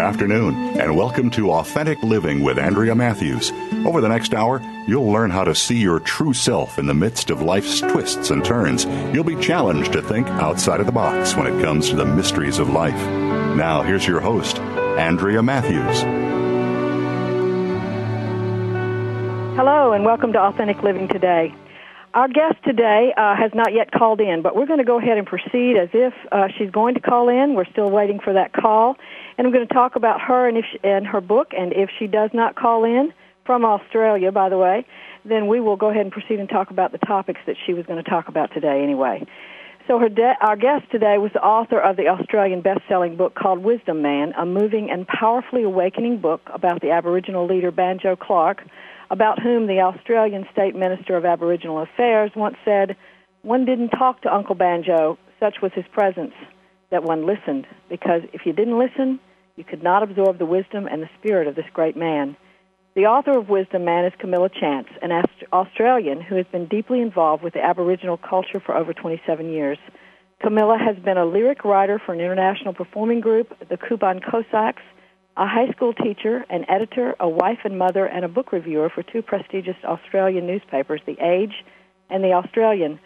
Afternoon, and welcome to Authentic Living with Andrea Matthews. Over the next hour, you'll learn how to see your true self in the midst of life's twists and turns. You'll be challenged to think outside of the box when it comes to the mysteries of life. Now, here's your host, Andrea Matthews. Hello, and welcome to Authentic Living Today. Our guest today uh, has not yet called in, but we're going to go ahead and proceed as if uh, she's going to call in. We're still waiting for that call, and I'm going to talk about her and, if she, and her book. And if she does not call in from Australia, by the way, then we will go ahead and proceed and talk about the topics that she was going to talk about today. Anyway, so de- our guest today was the author of the Australian best-selling book called Wisdom Man, a moving and powerfully awakening book about the Aboriginal leader Banjo Clark about whom the Australian State Minister of Aboriginal Affairs once said, One didn't talk to Uncle Banjo, such was his presence, that one listened, because if you didn't listen, you could not absorb the wisdom and the spirit of this great man. The author of Wisdom Man is Camilla Chance, an Australian who has been deeply involved with the Aboriginal culture for over 27 years. Camilla has been a lyric writer for an international performing group, the Kuban Cossacks, a high school teacher, an editor, a wife and mother, and a book reviewer for two prestigious Australian newspapers, The Age and The Australian.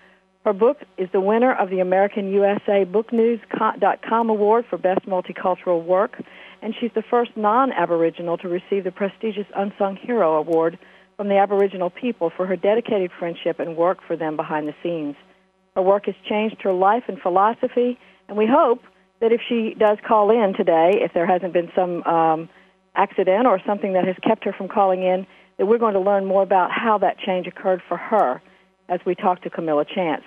Her book is the winner of the American USA BookNews.com Award for Best Multicultural Work, and she's the first non Aboriginal to receive the prestigious Unsung Hero Award from the Aboriginal people for her dedicated friendship and work for them behind the scenes. Her work has changed her life and philosophy, and we hope that if she does call in today, if there hasn't been some um, accident or something that has kept her from calling in, that we're going to learn more about how that change occurred for her as we talk to Camilla Chance.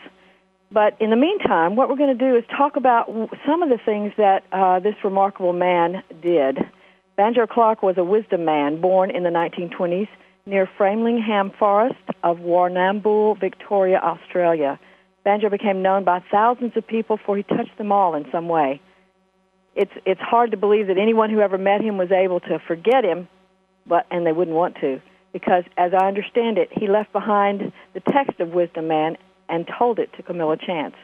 But in the meantime, what we're going to do is talk about some of the things that uh, this remarkable man did. Banjo Clark was a wisdom man born in the 1920s near Framlingham Forest of Warrnambool, Victoria, Australia. Banjo became known by thousands of people for he touched them all in some way it's it's hard to believe that anyone who ever met him was able to forget him, but and they wouldn't want to because as I understand it, he left behind the text of Wisdom Man and told it to Camilla Chance.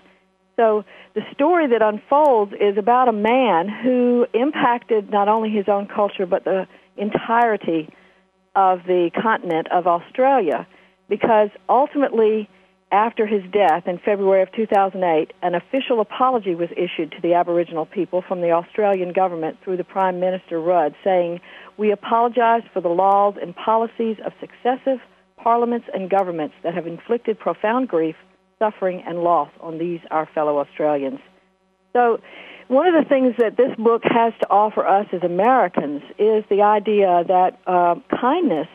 So the story that unfolds is about a man who impacted not only his own culture but the entirety of the continent of Australia because ultimately after his death in February of 2008, an official apology was issued to the Aboriginal people from the Australian government through the Prime Minister Rudd, saying, We apologize for the laws and policies of successive parliaments and governments that have inflicted profound grief, suffering, and loss on these, our fellow Australians. So, one of the things that this book has to offer us as Americans is the idea that uh, kindness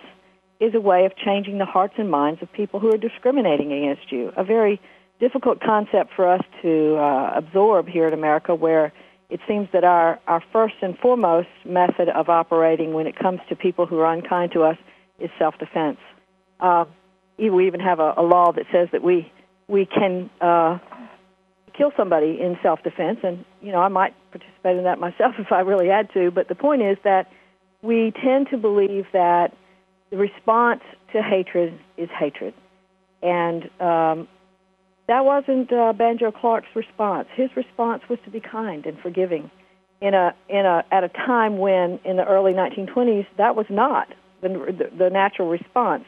is a way of changing the hearts and minds of people who are discriminating against you. A very difficult concept for us to uh, absorb here in America, where it seems that our, our first and foremost method of operating when it comes to people who are unkind to us is self defense. Uh, we even have a, a law that says that we we can uh, kill somebody in self defense, and you know I might participate in that myself if I really had to. But the point is that we tend to believe that the response to hatred is hatred. And um, that wasn't uh, Banjo Clark's response. His response was to be kind and forgiving. In a, in a, at a time when, in the early 1920s, that was not the, the, the natural response.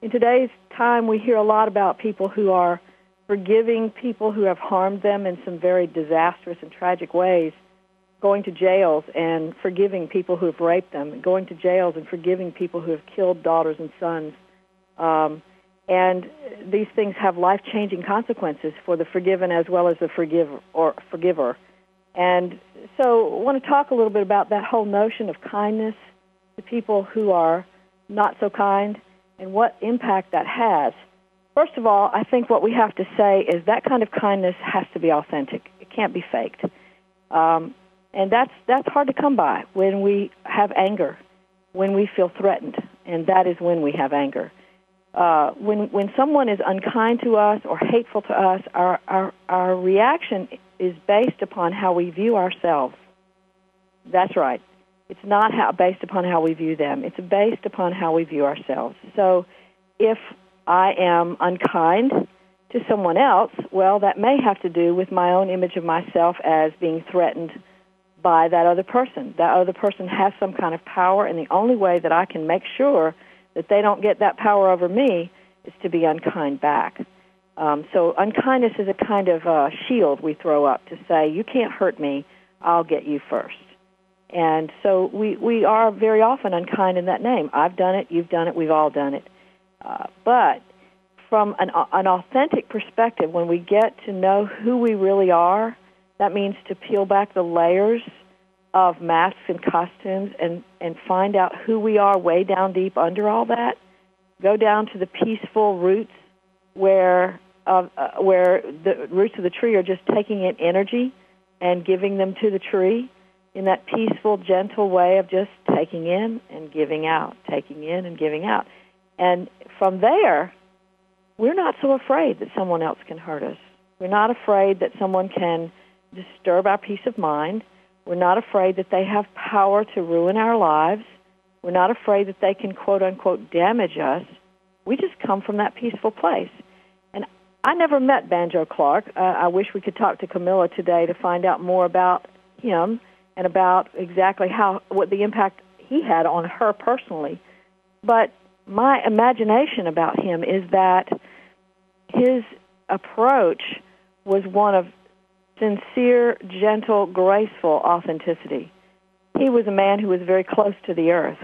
In today's time, we hear a lot about people who are forgiving people who have harmed them in some very disastrous and tragic ways going to jails and forgiving people who have raped them, going to jails and forgiving people who have killed daughters and sons. Um, and these things have life-changing consequences for the forgiven as well as the forgive or forgiver. And so I want to talk a little bit about that whole notion of kindness to people who are not so kind and what impact that has. First of all, I think what we have to say is that kind of kindness has to be authentic. It can't be faked. Um, and that's that's hard to come by when we have anger, when we feel threatened, and that is when we have anger. Uh, when when someone is unkind to us or hateful to us, our, our our reaction is based upon how we view ourselves. That's right. It's not how, based upon how we view them. It's based upon how we view ourselves. So, if I am unkind to someone else, well, that may have to do with my own image of myself as being threatened by that other person. That other person has some kind of power, and the only way that I can make sure that they don't get that power over me is to be unkind back. Um, so unkindness is a kind of uh, shield we throw up to say, you can't hurt me, I'll get you first. And so we, we are very often unkind in that name. I've done it, you've done it, we've all done it. Uh, but from an, an authentic perspective, when we get to know who we really are, that means to peel back the layers of masks and costumes and, and find out who we are way down deep under all that. Go down to the peaceful roots where uh, uh, where the roots of the tree are just taking in energy and giving them to the tree in that peaceful, gentle way of just taking in and giving out, taking in and giving out. And from there, we're not so afraid that someone else can hurt us. We're not afraid that someone can disturb our peace of mind. We're not afraid that they have power to ruin our lives. We're not afraid that they can quote unquote damage us. We just come from that peaceful place. And I never met Banjo Clark. Uh, I wish we could talk to Camilla today to find out more about him and about exactly how what the impact he had on her personally. But my imagination about him is that his approach was one of sincere, gentle, graceful authenticity. He was a man who was very close to the earth.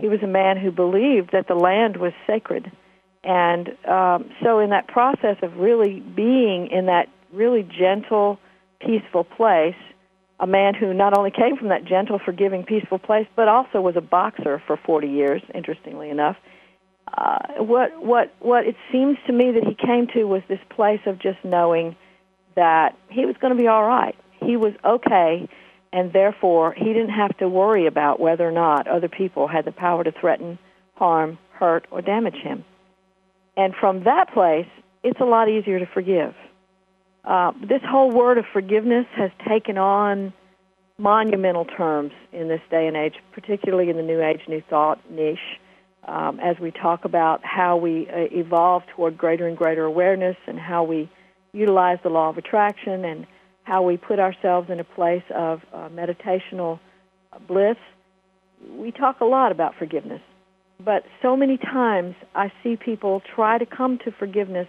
He was a man who believed that the land was sacred. And um, so, in that process of really being in that really gentle, peaceful place, a man who not only came from that gentle, forgiving, peaceful place, but also was a boxer for 40 years, interestingly enough. Uh, what what what it seems to me that he came to was this place of just knowing that he was going to be all right. He was okay, and therefore he didn't have to worry about whether or not other people had the power to threaten, harm, hurt, or damage him. And from that place, it's a lot easier to forgive. Uh, this whole word of forgiveness has taken on monumental terms in this day and age, particularly in the New Age New Thought niche, um, as we talk about how we uh, evolve toward greater and greater awareness and how we utilize the law of attraction and how we put ourselves in a place of uh, meditational bliss. We talk a lot about forgiveness, but so many times I see people try to come to forgiveness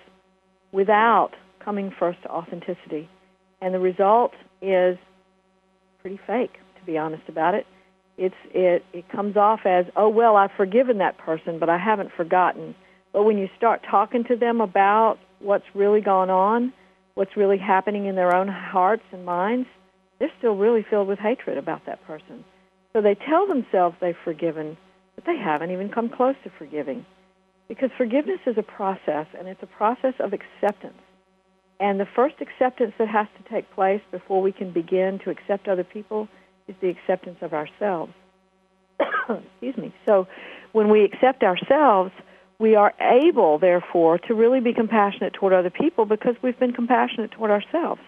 without coming first to authenticity. And the result is pretty fake, to be honest about it. It's it it comes off as, "Oh well, I've forgiven that person, but I haven't forgotten." But when you start talking to them about what's really gone on, what's really happening in their own hearts and minds, they're still really filled with hatred about that person. So they tell themselves they've forgiven, but they haven't even come close to forgiving. Because forgiveness is a process, and it's a process of acceptance. And the first acceptance that has to take place before we can begin to accept other people is the acceptance of ourselves. Excuse me. So when we accept ourselves, we are able, therefore, to really be compassionate toward other people because we've been compassionate toward ourselves.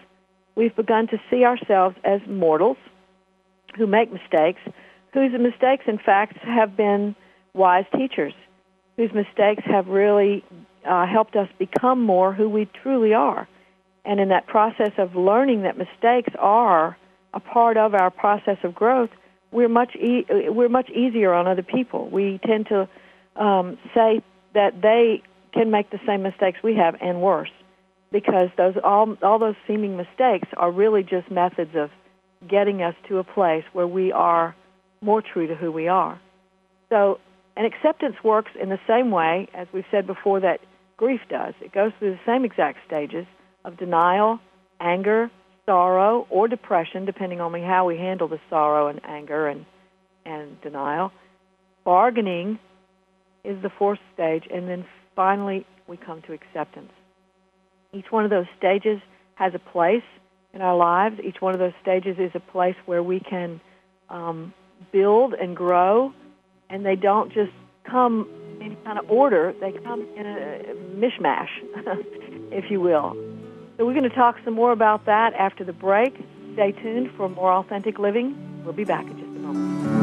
We've begun to see ourselves as mortals who make mistakes, whose mistakes, in fact, have been wise teachers, whose mistakes have really uh, helped us become more who we truly are. And in that process of learning that mistakes are a part of our process of growth, we're much e- we're much easier on other people. We tend to um, say that they can make the same mistakes we have and worse, because those all all those seeming mistakes are really just methods of getting us to a place where we are more true to who we are. So, an acceptance works in the same way as we've said before that grief does. It goes through the same exact stages of denial, anger, sorrow or depression, depending on how we handle the sorrow and anger and, and denial. Bargaining is the fourth stage, and then finally we come to acceptance. Each one of those stages has a place in our lives. Each one of those stages is a place where we can um, build and grow, and they don't just come in any kind of order. They come in a mishmash, if you will. So we're going to talk some more about that after the break. Stay tuned for more authentic living. We'll be back in just a moment.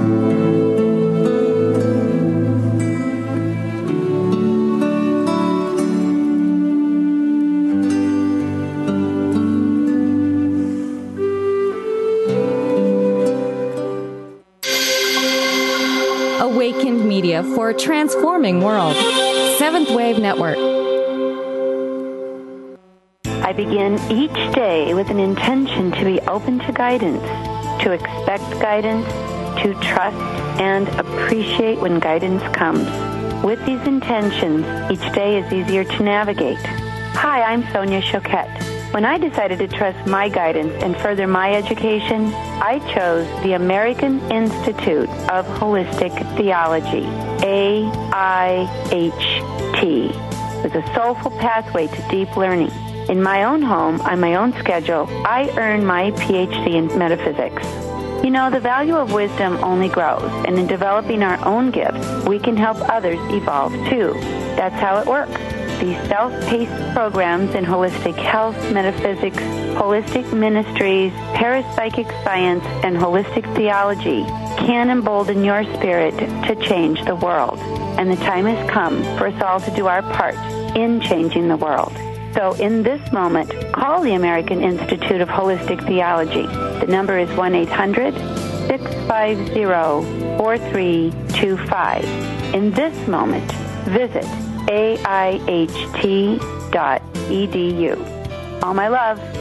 Media for a transforming world. Seventh Wave Network. I begin each day with an intention to be open to guidance, to expect guidance, to trust and appreciate when guidance comes. With these intentions, each day is easier to navigate. Hi, I'm Sonia Choquette. When I decided to trust my guidance and further my education, I chose the American Institute of Holistic Theology, AIHT. It was a soulful pathway to deep learning. In my own home, on my own schedule, I earned my PhD in metaphysics. You know, the value of wisdom only grows, and in developing our own gifts, we can help others evolve too. That's how it works. These self-paced programs in holistic health, metaphysics, holistic ministries, parapsychic science, and holistic theology can embolden your spirit to change the world. And the time has come for us all to do our part in changing the world. So in this moment, call the American Institute of Holistic Theology. The number is 1-800-650-4325. In this moment, visit aiht.edu. All my love.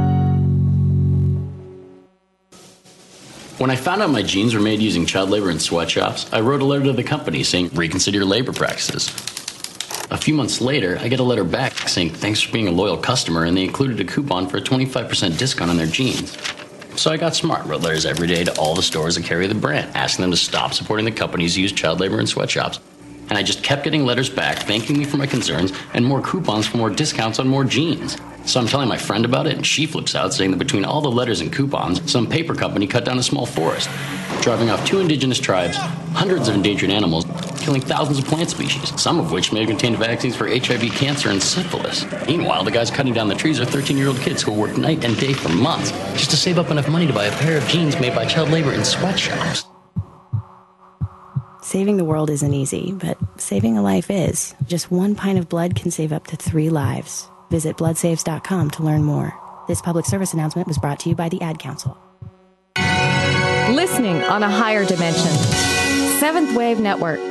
When I found out my jeans were made using child labor in sweatshops, I wrote a letter to the company saying, reconsider your labor practices. A few months later, I get a letter back saying, thanks for being a loyal customer, and they included a coupon for a 25% discount on their jeans. So I got smart, wrote letters every day to all the stores that carry the brand, asking them to stop supporting the companies who use child labor in sweatshops. And I just kept getting letters back thanking me for my concerns and more coupons for more discounts on more jeans. So I'm telling my friend about it, and she flips out, saying that between all the letters and coupons, some paper company cut down a small forest, driving off two indigenous tribes, hundreds of endangered animals, killing thousands of plant species, some of which may have contained vaccines for HIV, cancer, and syphilis. Meanwhile, the guys cutting down the trees are 13 year old kids who work night and day for months just to save up enough money to buy a pair of jeans made by child labor in sweatshops. Saving the world isn't easy, but saving a life is. Just one pint of blood can save up to three lives. Visit bloodsaves.com to learn more. This public service announcement was brought to you by the Ad Council. Listening on a higher dimension. Seventh Wave Network.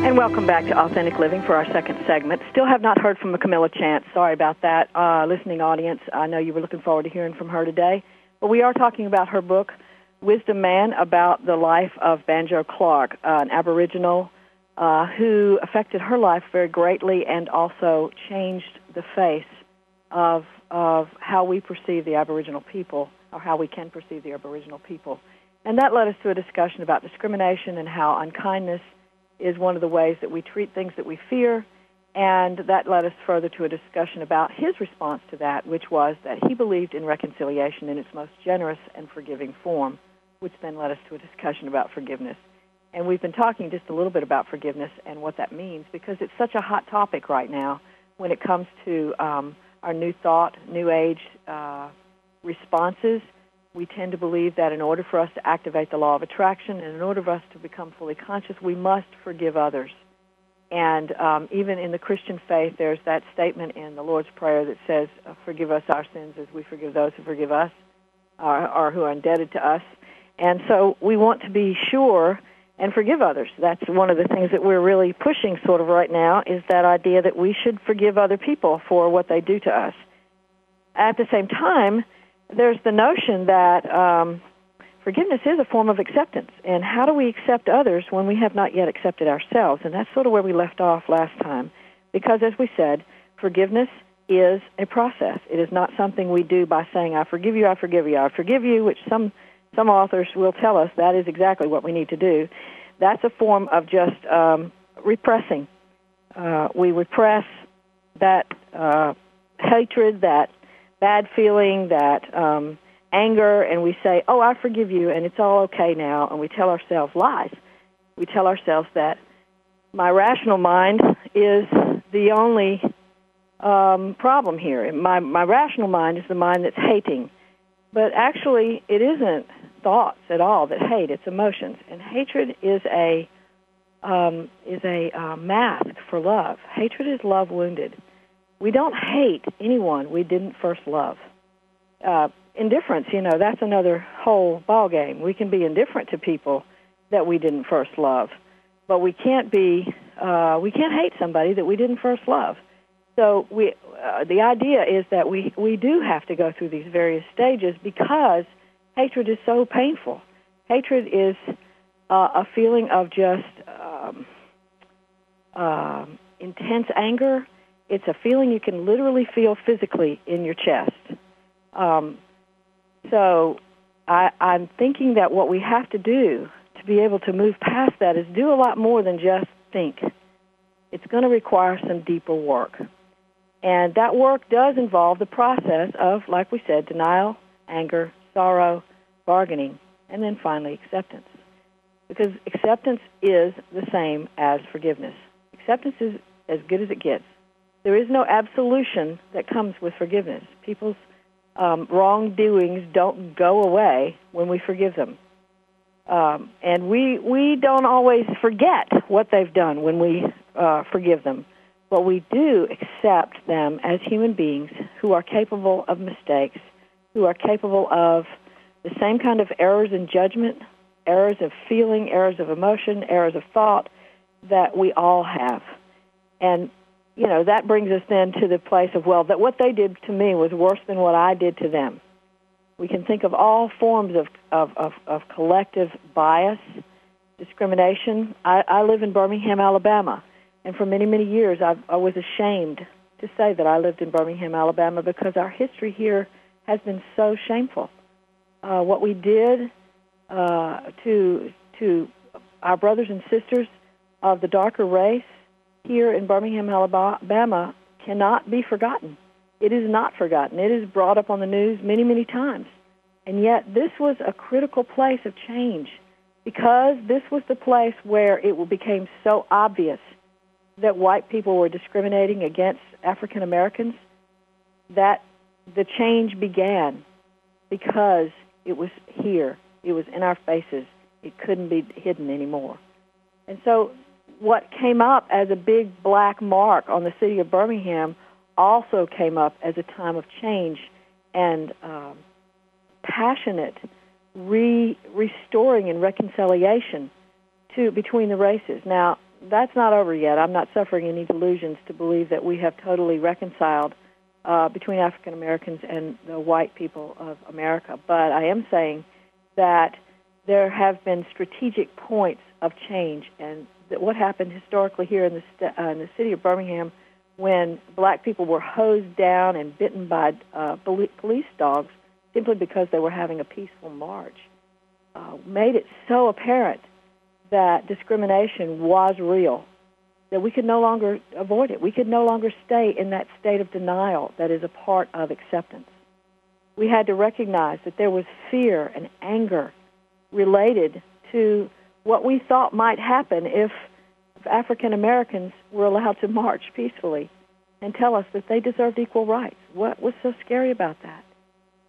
And welcome back to Authentic Living for our second segment. Still have not heard from Camilla Chance. Sorry about that, uh, listening audience. I know you were looking forward to hearing from her today. But we are talking about her book, Wisdom Man, about the life of Banjo Clark, uh, an Aboriginal uh, who affected her life very greatly and also changed the face of, of how we perceive the Aboriginal people or how we can perceive the Aboriginal people. And that led us to a discussion about discrimination and how unkindness is one of the ways that we treat things that we fear. And that led us further to a discussion about his response to that, which was that he believed in reconciliation in its most generous and forgiving form, which then led us to a discussion about forgiveness. And we've been talking just a little bit about forgiveness and what that means because it's such a hot topic right now when it comes to um, our new thought, new age uh, responses. We tend to believe that in order for us to activate the law of attraction and in order for us to become fully conscious, we must forgive others. And um, even in the Christian faith, there's that statement in the Lord's Prayer that says, uh, Forgive us our sins as we forgive those who forgive us or, or who are indebted to us. And so we want to be sure and forgive others. That's one of the things that we're really pushing sort of right now is that idea that we should forgive other people for what they do to us. At the same time, there's the notion that um, forgiveness is a form of acceptance. And how do we accept others when we have not yet accepted ourselves? And that's sort of where we left off last time. Because as we said, forgiveness is a process. It is not something we do by saying, I forgive you, I forgive you, I forgive you, which some some authors will tell us that is exactly what we need to do. That's a form of just um, repressing. Uh, we repress that uh, hatred, that bad feeling, that um, anger, and we say, "Oh, I forgive you," and it's all okay now. And we tell ourselves lies. We tell ourselves that my rational mind is the only um, problem here. My my rational mind is the mind that's hating, but actually, it isn't thoughts at all that hate. It's emotions, and hatred is a um, is a uh, mask for love. Hatred is love wounded. We don't hate anyone we didn't first love. Uh, indifference, you know, that's another whole ball game. We can be indifferent to people that we didn't first love, but we can't be uh, we can't hate somebody that we didn't first love. So we uh, the idea is that we we do have to go through these various stages because hatred is so painful. Hatred is uh, a feeling of just um, uh, intense anger. It's a feeling you can literally feel physically in your chest. Um, so I, I'm thinking that what we have to do to be able to move past that is do a lot more than just think. It's going to require some deeper work. And that work does involve the process of, like we said, denial, anger, sorrow, bargaining, and then finally acceptance. Because acceptance is the same as forgiveness. Acceptance is as good as it gets. There is no absolution that comes with forgiveness. People's um, wrongdoings don't go away when we forgive them. Um, and we, we don't always forget what they've done when we uh, forgive them. But we do accept them as human beings who are capable of mistakes, who are capable of the same kind of errors in judgment, errors of feeling, errors of emotion, errors of thought that we all have. And you know, that brings us then to the place of, well, that what they did to me was worse than what I did to them. We can think of all forms of, of, of, of collective bias, discrimination. I, I live in Birmingham, Alabama, and for many, many years I've, I was ashamed to say that I lived in Birmingham, Alabama, because our history here has been so shameful. Uh, what we did uh, to to our brothers and sisters of the darker race here in Birmingham, Alabama, cannot be forgotten. It is not forgotten. It is brought up on the news many, many times. And yet, this was a critical place of change because this was the place where it became so obvious that white people were discriminating against African Americans that the change began because it was here. It was in our faces. It couldn't be hidden anymore. And so what came up as a big black mark on the city of Birmingham also came up as a time of change and um, passionate re- restoring and reconciliation to between the races. Now, that's not over yet. I'm not suffering any delusions to believe that we have totally reconciled uh, between African Americans and the white people of America. But I am saying that there have been strategic points of change, and what happened historically here in the, uh, in the city of Birmingham when black people were hosed down and bitten by uh, police dogs simply because they were having a peaceful march. uh, made it so apparent that discrimination was real that we could no longer avoid it. We could no longer stay in that state of denial that is a part of acceptance. We had to recognize that there was fear and anger related to what we thought might happen if African Americans were allowed to march peacefully and tell us that they deserved equal rights. What was so scary about that?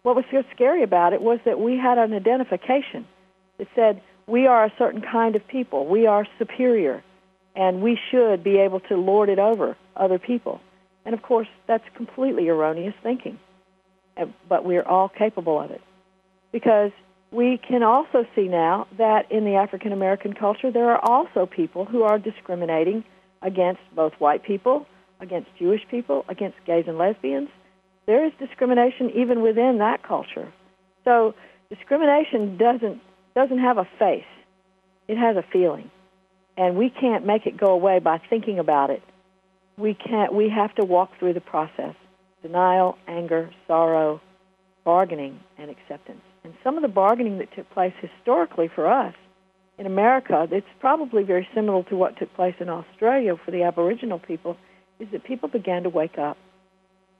What was so scary about it was that we had an identification that said we are a certain kind of people, we are superior, and we should be able to lord it over other people. And of course, that's completely erroneous thinking. But we're all capable of it. Because we can also see now that in the African American culture, there are also people who are discriminating against both white people, against Jewish people, against gays and lesbians. There is discrimination even within that culture. So discrimination doesn't doesn't have a face. It has a feeling. And we can't make it go away by thinking about it. We can't we have to walk through the process. Denial, anger, sorrow, bargaining, and acceptance. And some of the bargaining that took place historically for us in America, it's probably very similar to what took place in Australia for the Aboriginal people, is that people began to wake up.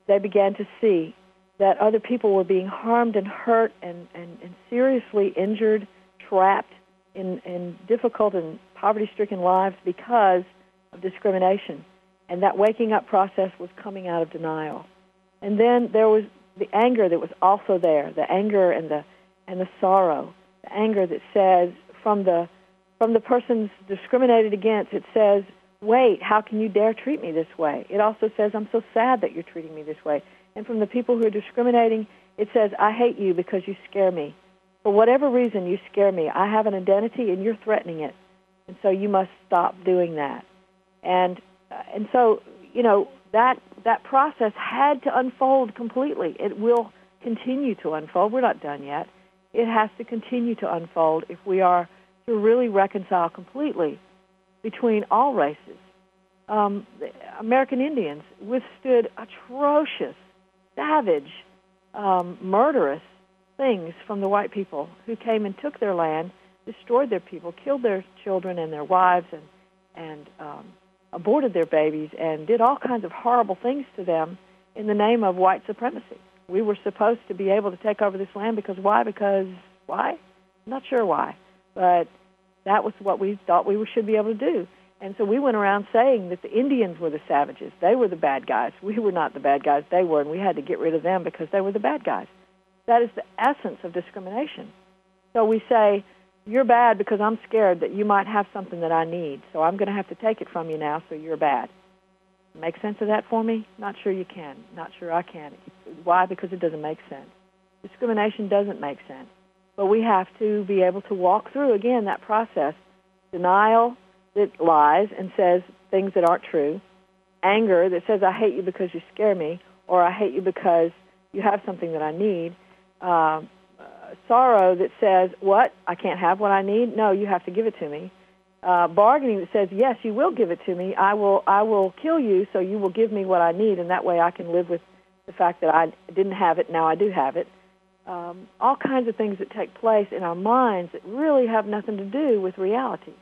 They began to see that other people were being harmed and hurt and, and, and seriously injured, trapped in, in difficult and poverty stricken lives because of discrimination. And that waking up process was coming out of denial. And then there was the anger that was also there, the anger and the and the sorrow, the anger that says from the from the person's discriminated against, it says, "Wait, how can you dare treat me this way?" It also says, "I'm so sad that you're treating me this way." And from the people who are discriminating, it says, "I hate you because you scare me. For whatever reason, you scare me. I have an identity, and you're threatening it, and so you must stop doing that." And uh, and so you know that that process had to unfold completely. It will continue to unfold. We're not done yet. It has to continue to unfold if we are to really reconcile completely between all races. Um, American Indians withstood atrocious, savage, um, murderous things from the white people who came and took their land, destroyed their people, killed their children and their wives, and and um, aborted their babies and did all kinds of horrible things to them in the name of white supremacy. We were supposed to be able to take over this land because why? Because why? I'm not sure why, but that was what we thought we should be able to do. And so we went around saying that the Indians were the savages. They were the bad guys. We were not the bad guys. They were, and we had to get rid of them because they were the bad guys. That is the essence of discrimination. So we say, you're bad because I'm scared that you might have something that I need. So I'm going to have to take it from you now, so you're bad. Make sense of that for me? Not sure you can. Not sure I can. Why? Because it doesn't make sense. Discrimination doesn't make sense. But we have to be able to walk through, again, that process. Denial that lies and says things that aren't true. Anger that says, I hate you because you scare me, or I hate you because you have something that I need. Uh, sorrow that says, "What? I can't have what I need. No, you have to give it to me." Uh, bargaining that says, "Yes, you will give it to me. I will. I will kill you, so you will give me what I need, and that way I can live with the fact that I didn't have it. Now I do have it." Um, all kinds of things that take place in our minds that really have nothing to do with reality.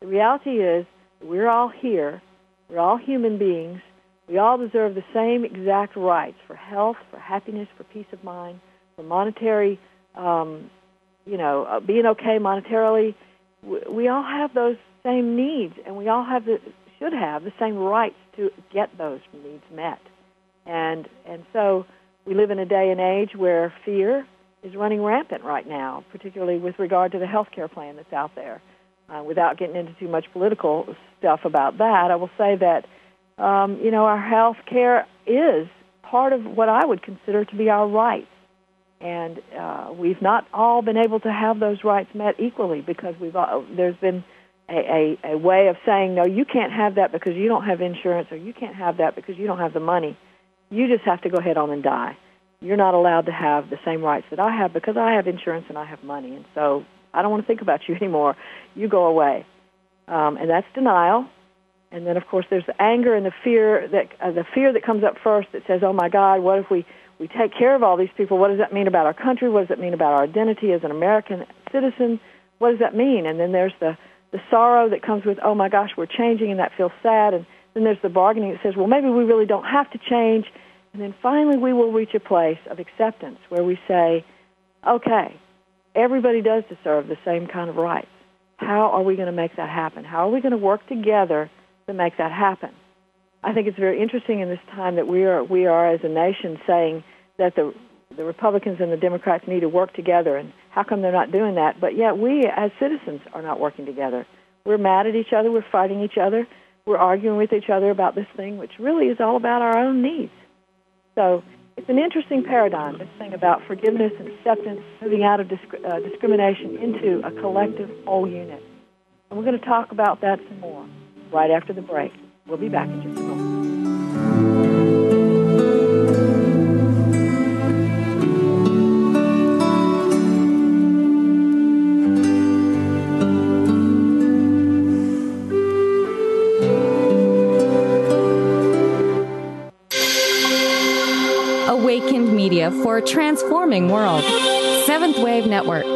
The reality is we're all here. We're all human beings. We all deserve the same exact rights for health, for happiness, for peace of mind, for monetary um, you know, uh, being okay monetarily. We, all have those same needs, and we all have the should have the same rights to get those needs met. And and so we live in a day and age where fear is running rampant right now, particularly with regard to the health care plan that's out there. Uh, without getting into too much political stuff about that, I will say that um, you know our health care is part of what I would consider to be our rights and uh, we've not all been able to have those rights met equally because we've all, there's been a, a, a way of saying no, you can't have that because you don't have insurance, or you can't have that because you don't have the money. You just have to go ahead on and die. You're not allowed to have the same rights that I have because I have insurance and I have money, and so I don't want to think about you anymore. You go away, um, and that's denial. And then, of course, there's the anger and the fear that uh, the fear that comes up first that says, "Oh my God, what if we we take care of all these people, what does that mean about our country? What does it mean about our identity as an American? citizen, what does that mean? And then there's the the sorrow that comes with, oh my gosh, we're changing, and that feels sad. And then there's the bargaining that says, well, maybe we really don't have to change. And then finally, we will reach a place of acceptance where we say, okay, everybody does deserve the same kind of rights. How are we going to make that happen? How are we going to work together to make that happen? I think it's very interesting in this time that we are we are as a nation saying that the the Republicans and the Democrats need to work together, and how come they're not doing that? But yet we, as citizens, are not working together. We're mad at each other. We're fighting each other. We're arguing with each other about this thing, which really is all about our own needs. So it's an interesting paradigm, this thing about forgiveness and acceptance, moving out of disc- uh, discrimination into a collective whole unit. And we're going to talk about that some more right after the break. We'll be back in just a moment. Awakened Media for a transforming world. Seventh Wave Network.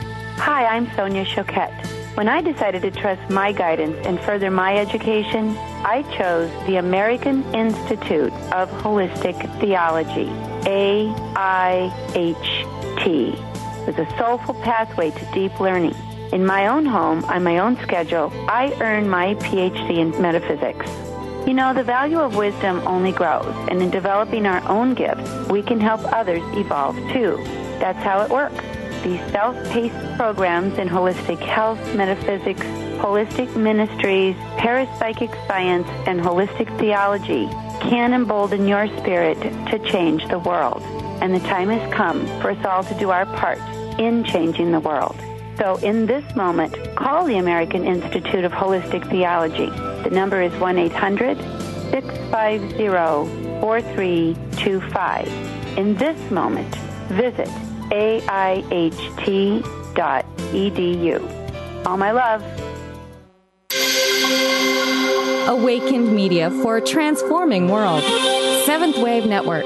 Hi, I'm Sonia Choquette. When I decided to trust my guidance and further my education, I chose the American Institute of Holistic Theology, AIHT. It's a soulful pathway to deep learning. In my own home, on my own schedule, I earn my PhD in metaphysics. You know, the value of wisdom only grows, and in developing our own gifts, we can help others evolve too. That's how it works. These self-paced programs in holistic health, metaphysics, holistic ministries, parapsychic science, and holistic theology can embolden your spirit to change the world. And the time has come for us all to do our part in changing the world. So in this moment, call the American Institute of Holistic Theology. The number is 1-800-650-4325. In this moment, visit aiht.edu. All my love. Awakened Media for a transforming world. Seventh Wave Network.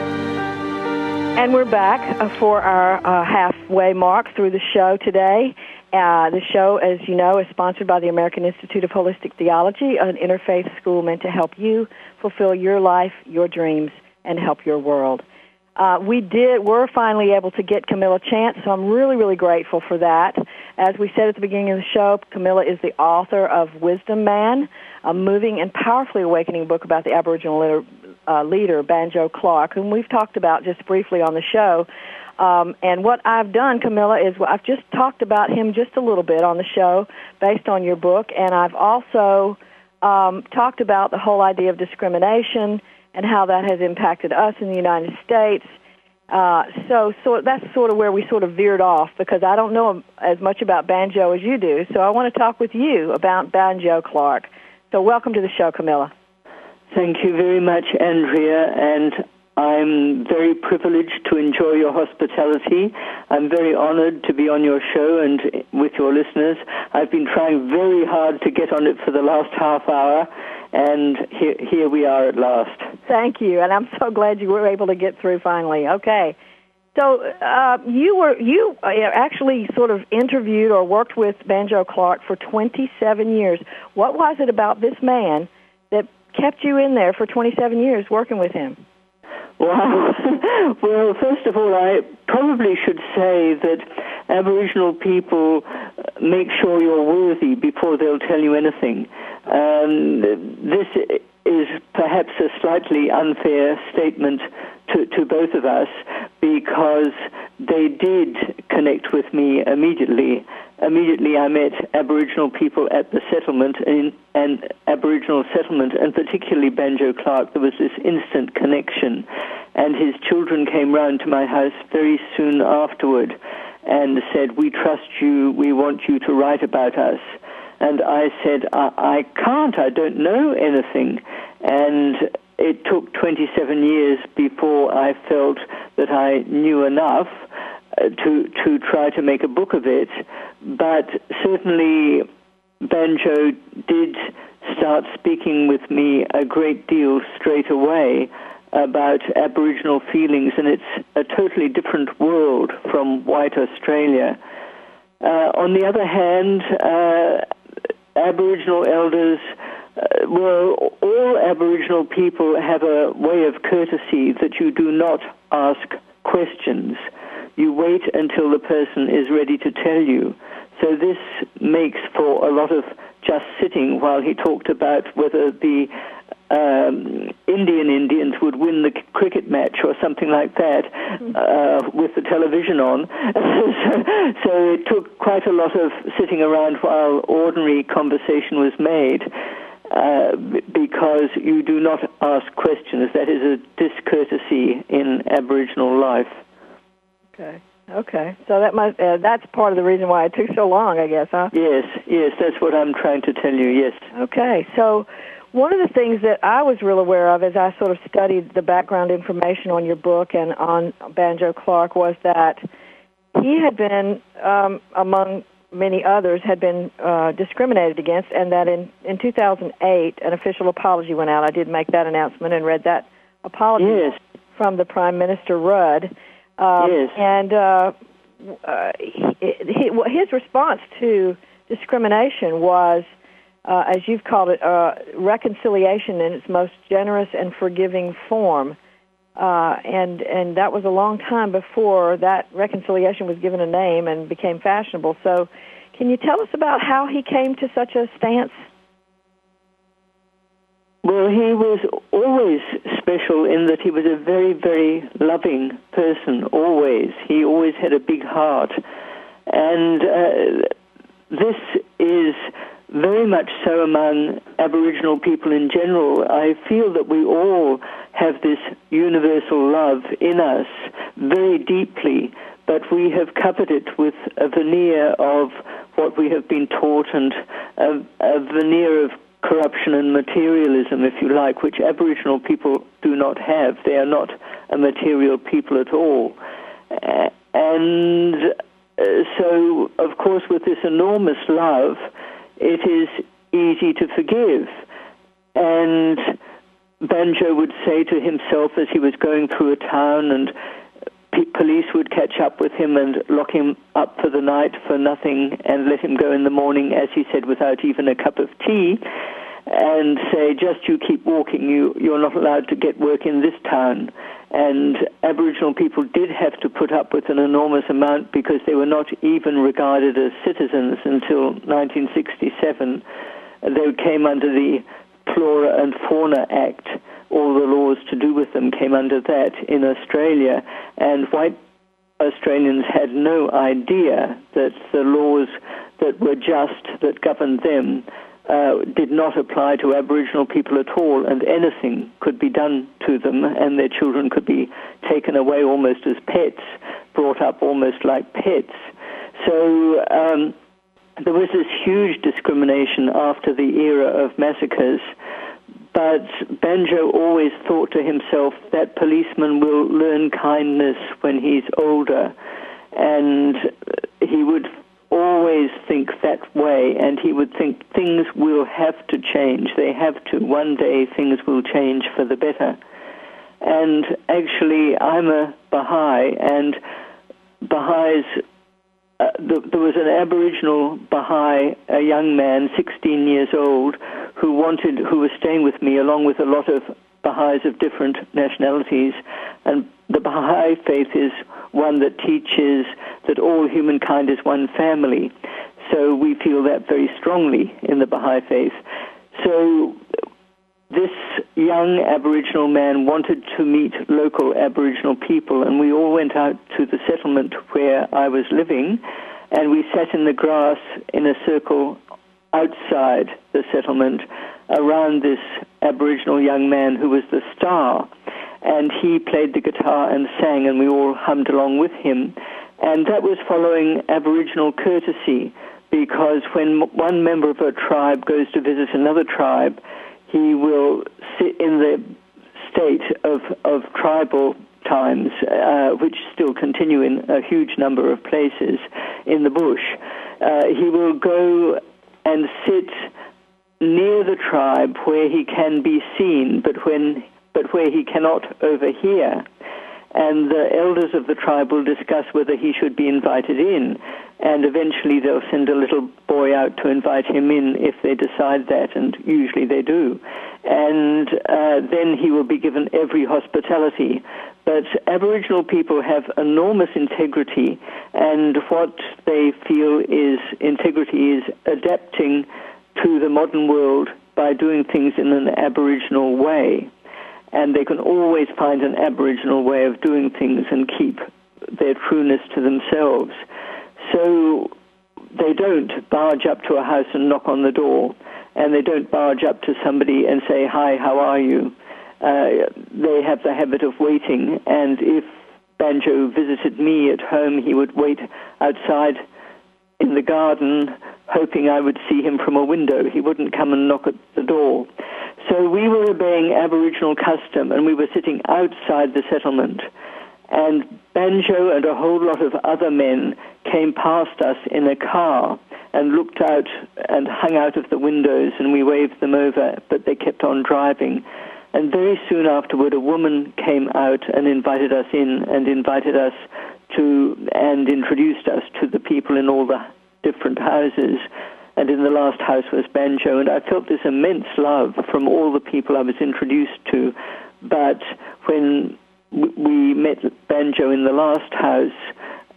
And we're back uh, for our uh, halfway mark through the show today. Uh, the show, as you know, is sponsored by the American Institute of Holistic Theology, an interfaith school meant to help you fulfill your life, your dreams, and help your world. Uh, we did, we're finally able to get Camilla Chance, so I'm really, really grateful for that. As we said at the beginning of the show, Camilla is the author of Wisdom Man, a moving and powerfully awakening book about the Aboriginal uh, leader Banjo Clark, whom we've talked about just briefly on the show. Um, and what I've done, Camilla, is I've just talked about him just a little bit on the show based on your book, and I've also um, talked about the whole idea of discrimination and how that has impacted us in the United States. Uh, so, so that's sort of where we sort of veered off because I don't know as much about banjo as you do. So I want to talk with you about Banjo Clark. So welcome to the show, Camilla. Thank you very much, Andrea. And I'm very privileged to enjoy your hospitality. I'm very honored to be on your show and with your listeners. I've been trying very hard to get on it for the last half hour, and here, here we are at last. Thank you, and I'm so glad you were able to get through finally. Okay. So uh, you were you uh, actually sort of interviewed or worked with Banjo Clark for 27 years. What was it about this man that kept you in there for 27 years working with him? Wow. well, first of all, I probably should say that Aboriginal people make sure you're worthy before they'll tell you anything. Um, this is perhaps a slightly unfair statement to, to both of us because they did connect with me immediately. Immediately, I met Aboriginal people at the settlement and Aboriginal settlement, and particularly Banjo Clark. There was this instant connection, and his children came round to my house very soon afterward and said, "We trust you. We want you to write about us." And I said, I, I can't. I don't know anything. And it took 27 years before I felt that I knew enough uh, to to try to make a book of it. But certainly, Banjo did start speaking with me a great deal straight away about Aboriginal feelings, and it's a totally different world from white Australia. Uh, on the other hand, uh, Aboriginal elders uh, well, all Aboriginal people have a way of courtesy that you do not ask questions. You wait until the person is ready to tell you. So this makes for a lot of just sitting while he talked about whether the um, Indian Indians would win the cricket match or something like that uh, with the television on. so, so it took quite a lot of sitting around while ordinary conversation was made. Uh, because you do not ask questions. That is a discourtesy in Aboriginal life. Okay. Okay. So that must uh, that's part of the reason why it took so long, I guess, huh? Yes. Yes, that's what I'm trying to tell you. Yes. Okay. So one of the things that I was real aware of as I sort of studied the background information on your book and on Banjo Clark was that he had been um, among many others had been uh, discriminated against, and that in, in 2008 an official apology went out. I did make that announcement and read that apology yes. from the Prime Minister Rudd. Um, yes. And uh, uh, he, he, his response to discrimination was, uh, as you've called it, uh, reconciliation in its most generous and forgiving form. Uh, and and that was a long time before that reconciliation was given a name and became fashionable. So, can you tell us about how he came to such a stance? Well, he was always special in that he was a very, very loving person. Always, he always had a big heart, and uh, this is very much so among Aboriginal people in general. I feel that we all have this universal love in us very deeply, but we have covered it with a veneer of what we have been taught and a, a veneer of corruption and materialism, if you like, which Aboriginal people do not have. They are not a material people at all. And uh, so, of course, with this enormous love, it is easy to forgive. And Banjo would say to himself as he was going through a town and police would catch up with him and lock him up for the night for nothing and let him go in the morning, as he said, without even a cup of tea, and say, just you keep walking, you, you're not allowed to get work in this town. And Aboriginal people did have to put up with an enormous amount because they were not even regarded as citizens until 1967. They came under the Flora and Fauna Act. All the laws to do with them came under that in Australia, and white Australians had no idea that the laws that were just that governed them uh, did not apply to Aboriginal people at all, and anything could be done to them, and their children could be taken away almost as pets, brought up almost like pets. So um, there was this huge discrimination after the era of massacres, but Banjo always thought to himself that policeman will learn kindness when he's older, and he would always think that way, and he would think things will have to change. They have to. One day things will change for the better. And actually, I'm a Baha'i, and Baha'is, uh, the, there was an Aboriginal Baha'i, a young man, 16 years old, who wanted, who was staying with me along with a lot of Baha'is of different nationalities. And the Baha'i faith is one that teaches that all humankind is one family. So we feel that very strongly in the Baha'i faith. So this young Aboriginal man wanted to meet local Aboriginal people, and we all went out to the settlement where I was living, and we sat in the grass in a circle outside the settlement around this Aboriginal young man who was the star. And he played the guitar and sang, and we all hummed along with him. And that was following Aboriginal courtesy, because when one member of a tribe goes to visit another tribe, he will sit in the state of, of tribal times, uh, which still continue in a huge number of places in the bush. Uh, he will go and sit near the tribe where he can be seen, but when but where he cannot overhear. And the elders of the tribe will discuss whether he should be invited in, and eventually they'll send a little boy out to invite him in if they decide that, and usually they do. And uh, then he will be given every hospitality. But Aboriginal people have enormous integrity, and what they feel is integrity is adapting to the modern world by doing things in an Aboriginal way. And they can always find an Aboriginal way of doing things and keep their trueness to themselves. So they don't barge up to a house and knock on the door, and they don't barge up to somebody and say, Hi, how are you? Uh, they have the habit of waiting, and if Banjo visited me at home, he would wait outside in the garden, hoping I would see him from a window. He wouldn't come and knock at the door. So we were obeying Aboriginal custom, and we were sitting outside the settlement. And Banjo and a whole lot of other men came past us in a car and looked out and hung out of the windows, and we waved them over, but they kept on driving. And very soon afterward, a woman came out and invited us in and invited us to and introduced us to the people in all the different houses. And in the last house was Banjo, and I felt this immense love from all the people I was introduced to. But when we met Banjo in the last house,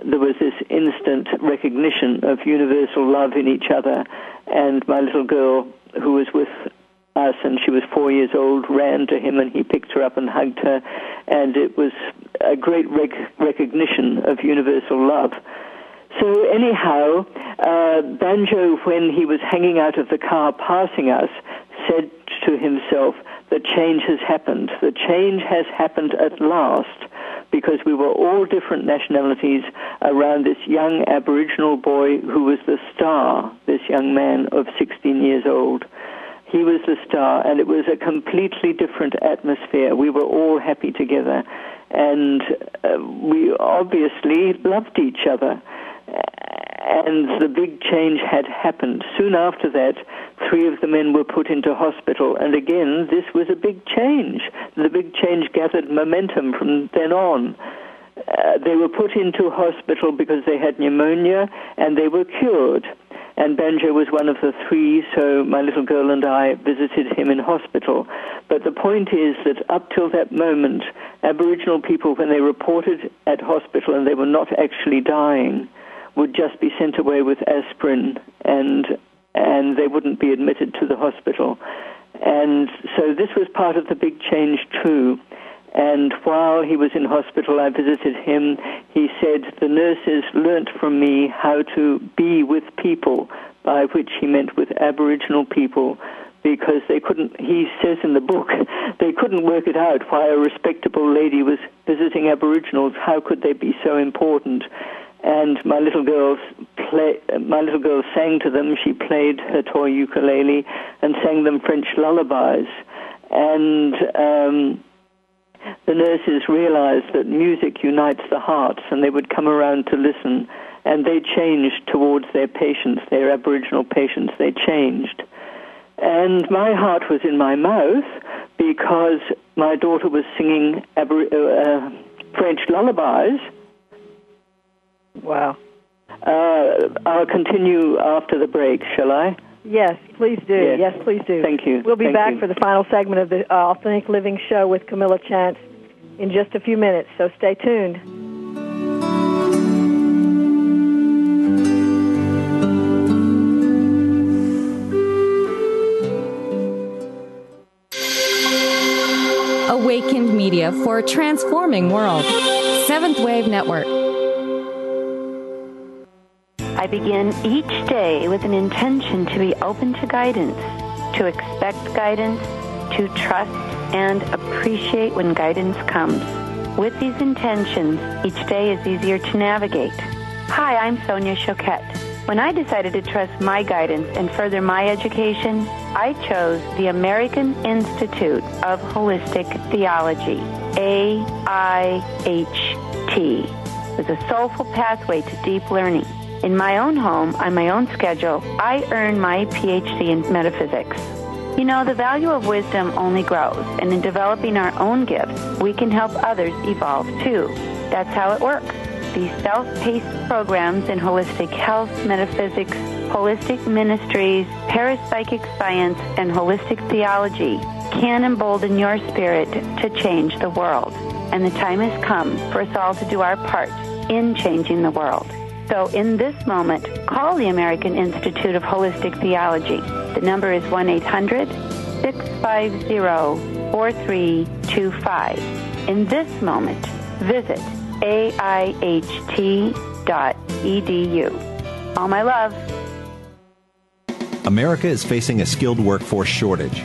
there was this instant recognition of universal love in each other, and my little girl, who was with us and she was four years old, ran to him and he picked her up and hugged her, and it was a great rec- recognition of universal love. So anyhow, uh, Banjo, when he was hanging out of the car passing us, said to himself, the change has happened. The change has happened at last because we were all different nationalities around this young Aboriginal boy who was the star, this young man of 16 years old. He was the star, and it was a completely different atmosphere. We were all happy together, and uh, we obviously loved each other and the big change had happened. Soon after that, three of the men were put into hospital, and again, this was a big change. The big change gathered momentum from then on. Uh, they were put into hospital because they had pneumonia, and they were cured. And Banjo was one of the three, so my little girl and I visited him in hospital. But the point is that up till that moment, Aboriginal people, when they reported at hospital and they were not actually dying, would just be sent away with aspirin and and they wouldn't be admitted to the hospital. And so this was part of the big change too. And while he was in hospital, I visited him. He said the nurses learnt from me how to be with people, by which he meant with Aboriginal people, because they couldn't, he says in the book, they couldn't work it out why a respectable lady was visiting Aboriginals. How could they be so important? and my little girl play, my little girl sang to them. She played her toy ukulele and sang them French lullabies. and um, the nurses realized that music unites the hearts, and they would come around to listen, and they changed towards their patients, their Aboriginal patients. They changed. And my heart was in my mouth because my daughter was singing Abor- uh, French lullabies. Wow. Uh, I'll continue after the break, shall I? Yes, please do. Yes. Yes, please do. Thank you. We'll be Thank back you. for the final segment of the uh, Authentic Living Show with Camilla Chance in just a few minutes, so stay tuned. Awakened Media for a transforming world. Seventh Wave Network. I begin each day with an intention to be open to guidance, to expect guidance, to trust and appreciate when guidance comes. With these intentions, each day is easier to navigate. Hi, I'm Sonia Choquette. When I decided to trust my guidance and further my education, I chose the American Institute of Holistic Theology, AIHT. It's a soulful pathway to deep learning. In my own home, on my own schedule, I earn my PhD in metaphysics. You know, the value of wisdom only grows, and in developing our own gifts, we can help others evolve too. That's how it works. These self-paced programs in holistic health, metaphysics, holistic ministries, parapsychic science, and holistic theology can embolden your spirit to change the world. And the time has come for us all to do our part in changing the world. So in this moment, call the American Institute of Holistic Theology. The number is 1-800-650-4325. In this moment, visit aiht.edu. All my love. America is facing a skilled workforce shortage.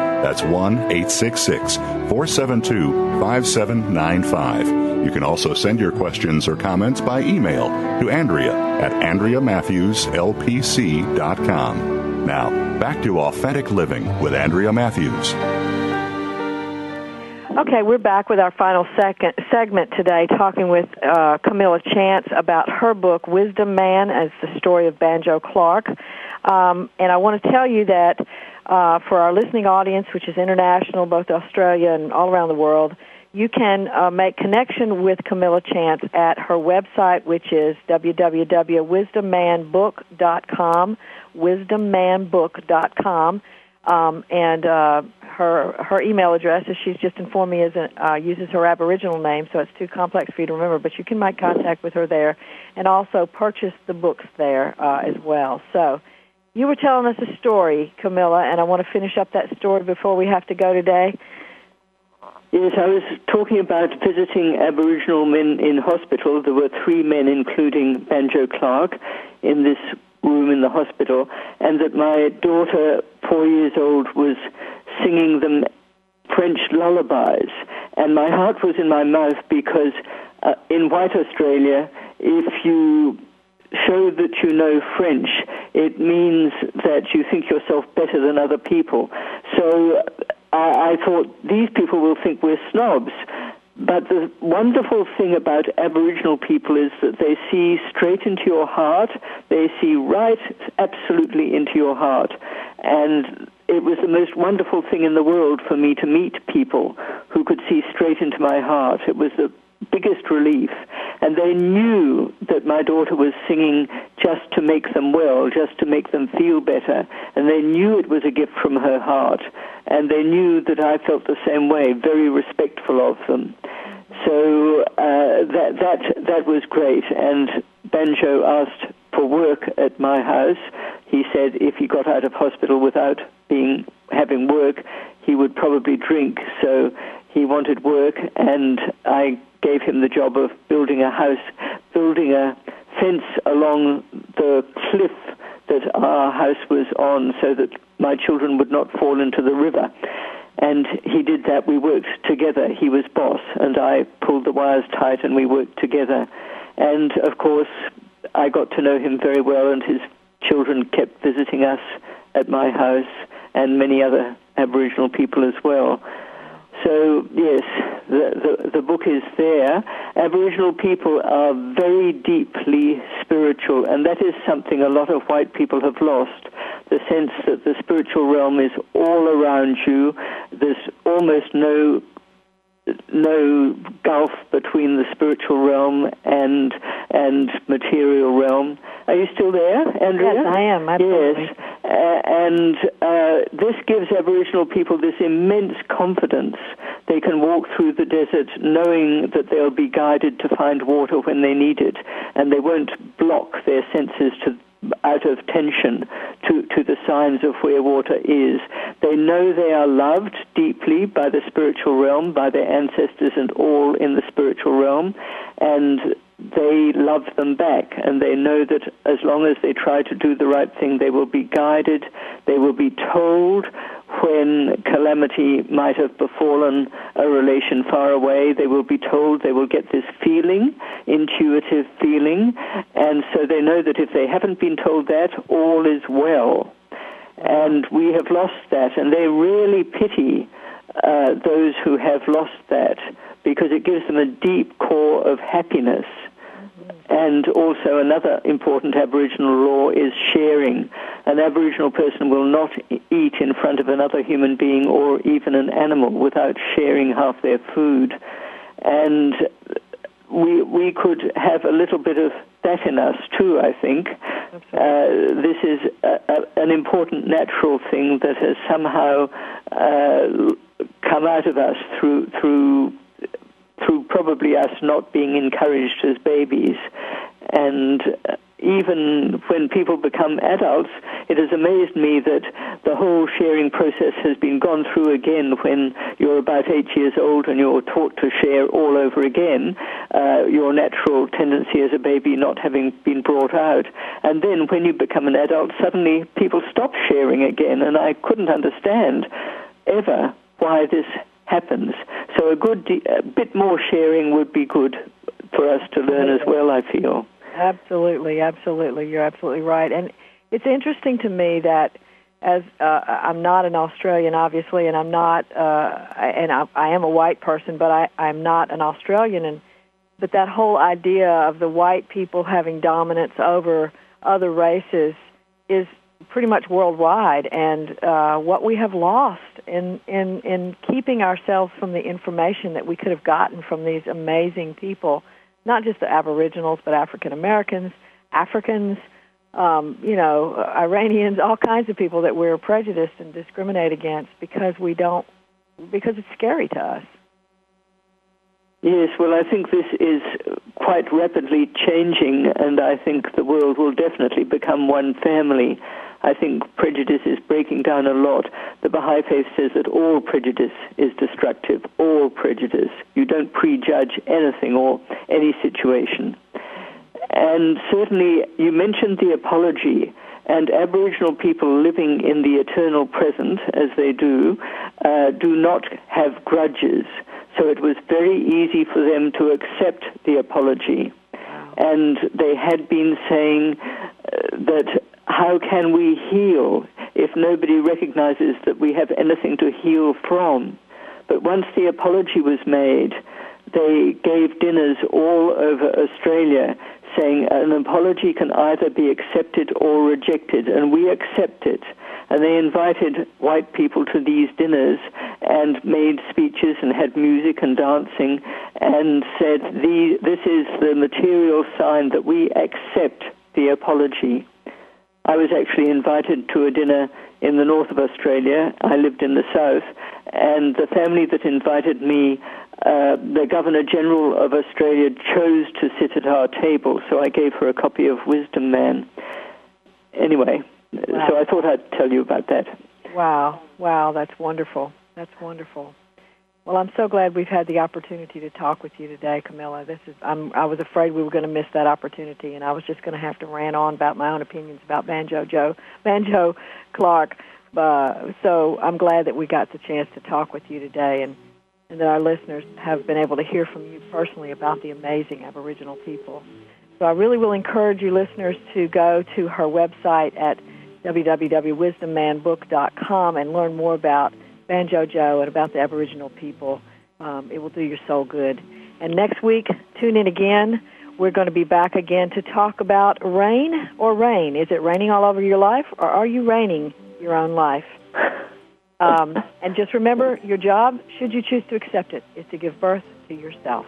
That's 1 866 472 5795. You can also send your questions or comments by email to Andrea at AndreaMatthewsLPC.com. Now, back to Authentic Living with Andrea Matthews. Okay, we're back with our final second segment today, talking with uh, Camilla Chance about her book "Wisdom Man" as the story of Banjo Clark. Um, and I want to tell you that uh, for our listening audience, which is international, both Australia and all around the world, you can uh, make connection with Camilla Chance at her website, which is www.wisdommanbook.com, wisdommanbook.com. Um, and uh, her her email address, as she's just informed me, isn't uh, uses her Aboriginal name, so it's too complex for you to remember. But you can make contact with her there, and also purchase the books there uh, as well. So, you were telling us a story, Camilla, and I want to finish up that story before we have to go today. Yes, I was talking about visiting Aboriginal men in hospital. There were three men, including Banjo Clark, in this room in the hospital, and that my daughter, four years old, was singing them French lullabies, and my heart was in my mouth because uh, in white Australia, if you show that you know French, it means that you think yourself better than other people. So I, I thought these people will think we're snobs. But the wonderful thing about Aboriginal people is that they see straight into your heart. They see right, absolutely into your heart. And it was the most wonderful thing in the world for me to meet people who could see straight into my heart. It was the biggest relief. And they knew that my daughter was singing just to make them well, just to make them feel better. And they knew it was a gift from her heart. And they knew that I felt the same way, very respectful of them. So uh, that, that, that was great. And Banjo asked for work at my house. He said if he got out of hospital without being having work, he would probably drink. So he wanted work, and I gave him the job of building a house, building a fence along the cliff that our house was on so that my children would not fall into the river. And he did that. We worked together. He was boss, and I pulled the wires tight, and we worked together. And of course, I got to know him very well, and his children kept visiting us at my house, and many other Aboriginal people as well. So yes, the, the, the book is there. Aboriginal people are very deeply spiritual, and that is something a lot of white people have lost. The sense that the spiritual realm is all around you. There's almost no no gulf between the spiritual realm and and material realm. Are you still there, Andrea? Yes, I am. Absolutely. Yes, uh, and uh, this gives Aboriginal people this immense confidence. They can walk through the desert knowing that they'll be guided to find water when they need it, and they won't block their senses to out of tension to, to the signs of where water is. They know they are loved deeply by the spiritual realm, by their ancestors and all in the spiritual realm, and they love them back and they know that as long as they try to do the right thing, they will be guided, they will be told when calamity might have befallen a relation far away, they will be told, they will get this feeling, intuitive feeling, and so they know that if they haven't been told that, all is well. And we have lost that, and they really pity uh, those who have lost that because it gives them a deep core of happiness and also another important Aboriginal law is sharing. An Aboriginal person will not eat in front of another human being or even an animal without sharing half their food. And we, we could have a little bit of that in us too, I think. Uh, this is a, a, an important natural thing that has somehow uh, come out of us through, through through probably us not being encouraged as babies. And uh, even when people become adults, it has amazed me that the whole sharing process has been gone through again when you're about eight years old and you're taught to share all over again, uh, your natural tendency as a baby not having been brought out. And then when you become an adult, suddenly people stop sharing again, and I couldn't understand ever why this happens. So a good a bit more sharing would be good for us to learn as well. I feel. Absolutely, absolutely. You're absolutely right. And it's interesting to me that as uh, I'm not an Australian, obviously, and I'm not, uh, and I, I am a white person, but I, I'm not an Australian. And but that whole idea of the white people having dominance over other races is pretty much worldwide, and uh, what we have lost in, in in keeping ourselves from the information that we could have gotten from these amazing people, not just the Aboriginals, but African Americans, Africans, um, you know, Iranians, all kinds of people that we're prejudiced and discriminate against because we don't, because it's scary to us. Yes, well, I think this is quite rapidly changing, and I think the world will definitely become one family. I think prejudice is breaking down a lot. The Baha'i Faith says that all prejudice is destructive, all prejudice. You don't prejudge anything or any situation. And certainly, you mentioned the apology, and Aboriginal people living in the eternal present, as they do, uh, do not have grudges. So it was very easy for them to accept the apology. And they had been saying uh, that how can we heal if nobody recognizes that we have anything to heal from? But once the apology was made, they gave dinners all over Australia saying an apology can either be accepted or rejected, and we accept it. And they invited white people to these dinners and made speeches and had music and dancing and said, This is the material sign that we accept the apology. I was actually invited to a dinner in the north of Australia. I lived in the south, and the family that invited me, uh, the Governor General of Australia chose to sit at our table, so I gave her a copy of Wisdom Man. Anyway, wow. so I thought I'd tell you about that. Wow, wow, that's wonderful. That's wonderful. Well, I'm so glad we've had the opportunity to talk with you today, Camilla. This is I'm, I was afraid we were going to miss that opportunity, and I was just going to have to rant on about my own opinions about Banjo Joe, Banjo Clark. Uh, so I'm glad that we got the chance to talk with you today, and and that our listeners have been able to hear from you personally about the amazing Aboriginal people. So I really will encourage you listeners to go to her website at www.wisdommanbook.com and learn more about Banjo Joe and about the Aboriginal people. Um, it will do your soul good. And next week, tune in again. We're going to be back again to talk about rain or reign. Is it raining all over your life, or are you reigning your own life? Um, and just remember, your job, should you choose to accept it, is to give birth to yourself.